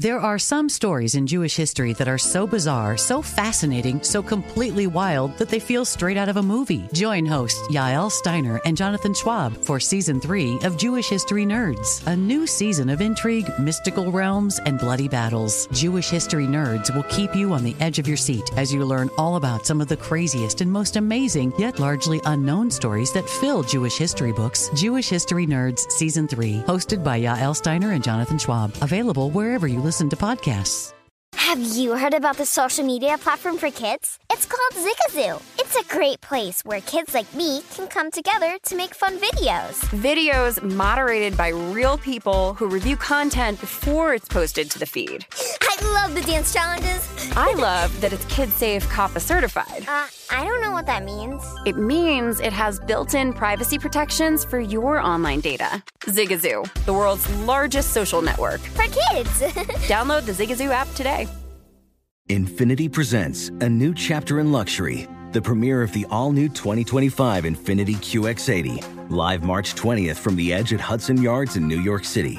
There are some stories in Jewish history that are so bizarre, so fascinating, so completely wild that they feel straight out of a movie. Join hosts Yael Steiner and Jonathan Schwab for season three of Jewish History Nerds, a new season of intrigue, mystical realms, and bloody battles. Jewish History Nerds will keep you on the edge of your seat as you learn all about some of the craziest and most amazing, yet largely unknown stories that fill Jewish history books. Jewish History Nerds season three, hosted by Yael Steiner and Jonathan Schwab, available wherever you listen to podcasts. Have you heard about the social media platform for kids? It's called Zigazoo. It's a great place where kids like me can come together to make fun videos. Videos moderated by real people who review content before it's posted to the feed. I love the dance challenges. I love that it's Kid Safe COPPA certified. Uh, I don't know what that means. It means it has built in privacy protections for your online data. Zigazoo, the world's largest social network. For kids. Download the Zigazoo app today. Infiniti presents a new chapter in luxury, the premiere of the all new 2025 Infiniti QX80, live March 20th from the edge at Hudson Yards in New York City,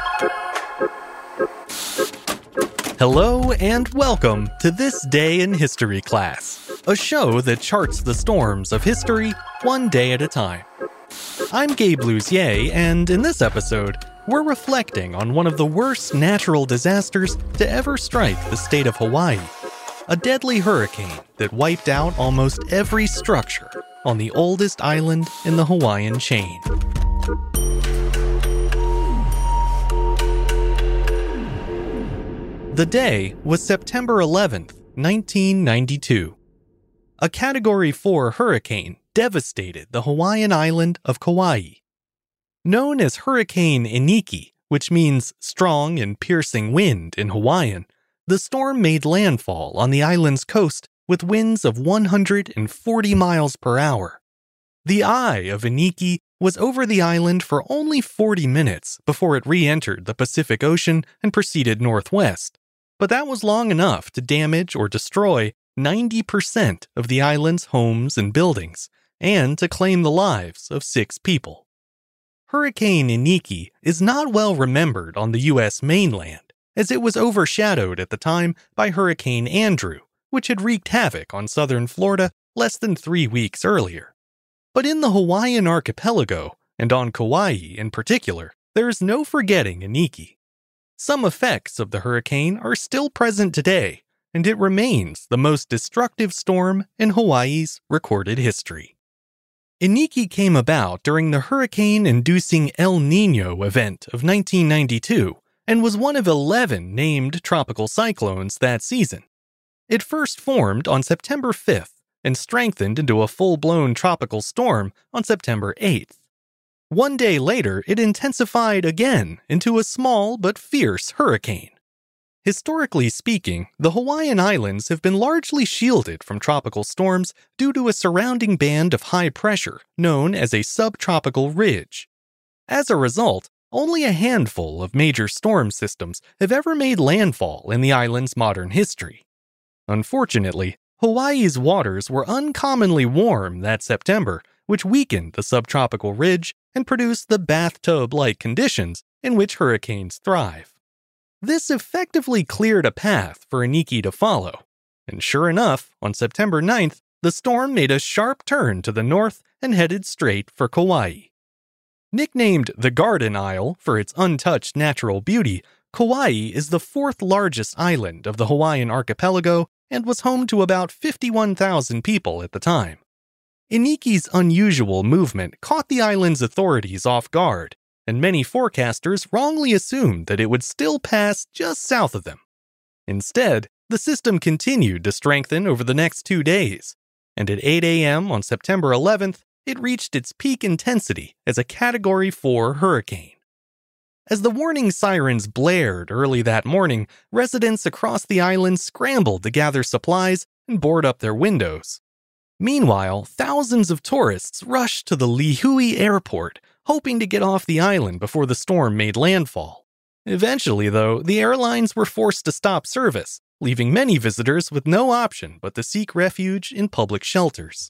Hello and welcome to This Day in History class, a show that charts the storms of history one day at a time. I'm Gabe Luzier, and in this episode, we're reflecting on one of the worst natural disasters to ever strike the state of Hawaii a deadly hurricane that wiped out almost every structure on the oldest island in the Hawaiian chain. The day was September 11th, 1992. A Category 4 hurricane devastated the Hawaiian island of Kauai. Known as Hurricane Iniki, which means strong and piercing wind in Hawaiian, the storm made landfall on the island's coast with winds of 140 miles per hour. The eye of Iniki was over the island for only 40 minutes before it re entered the Pacific Ocean and proceeded northwest, but that was long enough to damage or destroy 90% of the island's homes and buildings, and to claim the lives of six people. Hurricane Iniki is not well remembered on the U.S. mainland, as it was overshadowed at the time by Hurricane Andrew, which had wreaked havoc on southern Florida less than three weeks earlier. But in the Hawaiian archipelago, and on Kauai in particular, there is no forgetting Iniki. Some effects of the hurricane are still present today, and it remains the most destructive storm in Hawaii's recorded history. Iniki came about during the hurricane inducing El Nino event of 1992 and was one of 11 named tropical cyclones that season. It first formed on September 5th and strengthened into a full blown tropical storm on September 8th. One day later, it intensified again into a small but fierce hurricane. Historically speaking, the Hawaiian Islands have been largely shielded from tropical storms due to a surrounding band of high pressure known as a subtropical ridge. As a result, only a handful of major storm systems have ever made landfall in the island's modern history. Unfortunately, Hawaii's waters were uncommonly warm that September, which weakened the subtropical ridge and produce the bathtub like conditions in which hurricanes thrive. This effectively cleared a path for Iniki to follow, and sure enough, on September 9th, the storm made a sharp turn to the north and headed straight for Kauai. Nicknamed the Garden Isle for its untouched natural beauty, Kauai is the fourth largest island of the Hawaiian archipelago and was home to about 51,000 people at the time. Iniki's unusual movement caught the island's authorities off guard, and many forecasters wrongly assumed that it would still pass just south of them. Instead, the system continued to strengthen over the next two days, and at 8 a.m. on September 11th, it reached its peak intensity as a Category 4 hurricane. As the warning sirens blared early that morning, residents across the island scrambled to gather supplies and board up their windows. Meanwhile, thousands of tourists rushed to the Lihue airport, hoping to get off the island before the storm made landfall. Eventually, though, the airlines were forced to stop service, leaving many visitors with no option but to seek refuge in public shelters.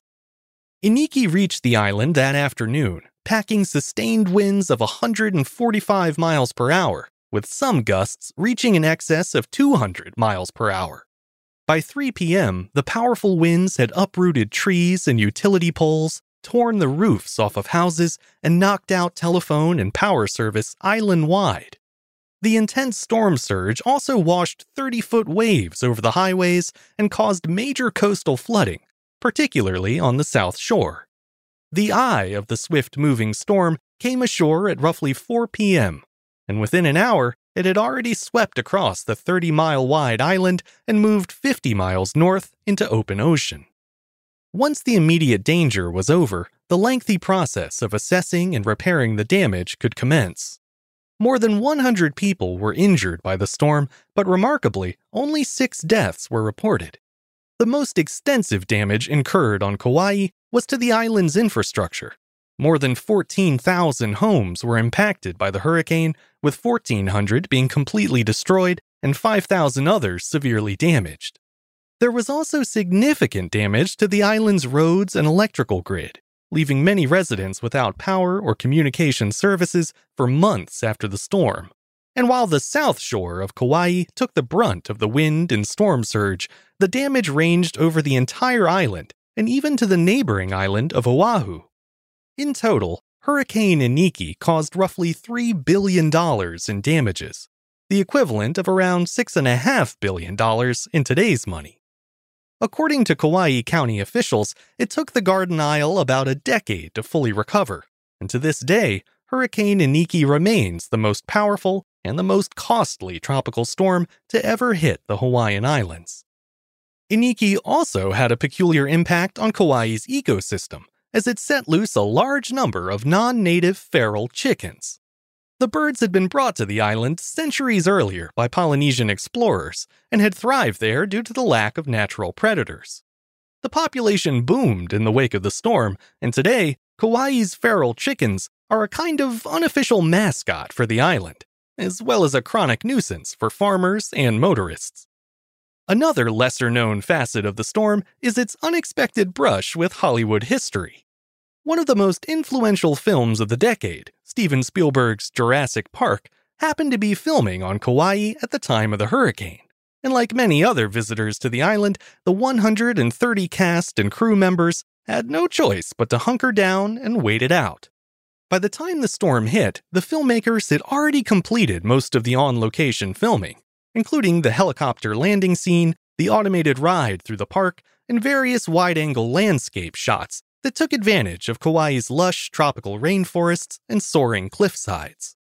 Iniki reached the island that afternoon, packing sustained winds of 145 miles per hour, with some gusts reaching in excess of 200 miles per hour. By 3 p.m., the powerful winds had uprooted trees and utility poles, torn the roofs off of houses, and knocked out telephone and power service island wide. The intense storm surge also washed 30 foot waves over the highways and caused major coastal flooding, particularly on the South Shore. The eye of the swift moving storm came ashore at roughly 4 p.m., and within an hour, it had already swept across the 30 mile wide island and moved 50 miles north into open ocean. Once the immediate danger was over, the lengthy process of assessing and repairing the damage could commence. More than 100 people were injured by the storm, but remarkably, only six deaths were reported. The most extensive damage incurred on Kauai was to the island's infrastructure. More than 14,000 homes were impacted by the hurricane, with 1,400 being completely destroyed and 5,000 others severely damaged. There was also significant damage to the island's roads and electrical grid, leaving many residents without power or communication services for months after the storm. And while the south shore of Kauai took the brunt of the wind and storm surge, the damage ranged over the entire island and even to the neighboring island of Oahu. In total, Hurricane Iniki caused roughly $3 billion in damages, the equivalent of around $6.5 billion in today's money. According to Kauai County officials, it took the Garden Isle about a decade to fully recover, and to this day, Hurricane Iniki remains the most powerful and the most costly tropical storm to ever hit the Hawaiian Islands. Iniki also had a peculiar impact on Kauai's ecosystem, as it set loose a large number of non native feral chickens. The birds had been brought to the island centuries earlier by Polynesian explorers and had thrived there due to the lack of natural predators. The population boomed in the wake of the storm, and today, Kauai's feral chickens are a kind of unofficial mascot for the island, as well as a chronic nuisance for farmers and motorists. Another lesser known facet of the storm is its unexpected brush with Hollywood history. One of the most influential films of the decade, Steven Spielberg's Jurassic Park, happened to be filming on Kauai at the time of the hurricane. And like many other visitors to the island, the 130 cast and crew members had no choice but to hunker down and wait it out. By the time the storm hit, the filmmakers had already completed most of the on location filming, including the helicopter landing scene, the automated ride through the park, and various wide angle landscape shots that took advantage of Kauai's lush tropical rainforests and soaring cliffsides.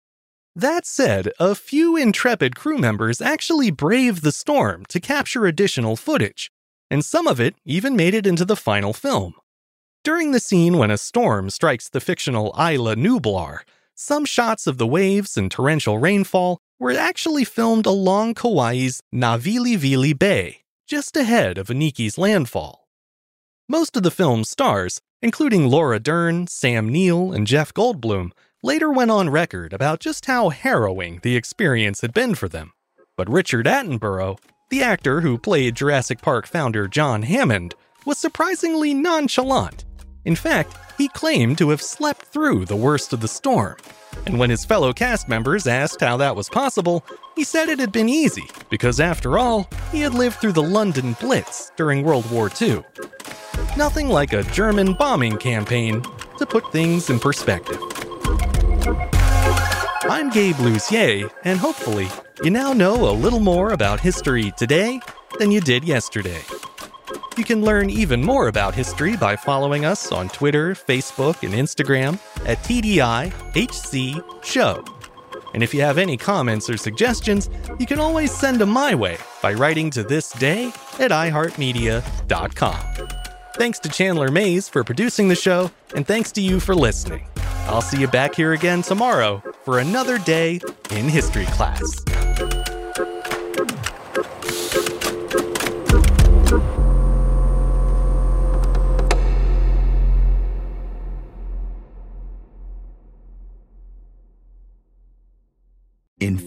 That said, a few intrepid crew members actually braved the storm to capture additional footage, and some of it even made it into the final film. During the scene when a storm strikes the fictional Isla Nublar, some shots of the waves and torrential rainfall were actually filmed along Kauai's Nawiliwili Bay, just ahead of Iniki's landfall. Most of the film's stars including Laura Dern, Sam Neill, and Jeff Goldblum, later went on record about just how harrowing the experience had been for them. But Richard Attenborough, the actor who played Jurassic Park founder John Hammond, was surprisingly nonchalant. In fact, he claimed to have slept through the worst of the storm. And when his fellow cast members asked how that was possible, he said it had been easy, because after all, he had lived through the London Blitz during World War II. Nothing like a German bombing campaign to put things in perspective. I'm Gabe Luzier, and hopefully, you now know a little more about history today than you did yesterday. You can learn even more about history by following us on Twitter, Facebook, and Instagram at TDIHC Show. And if you have any comments or suggestions, you can always send them my way by writing to this day at iHeartMedia.com. Thanks to Chandler Mayes for producing the show, and thanks to you for listening. I'll see you back here again tomorrow for for another day in history class.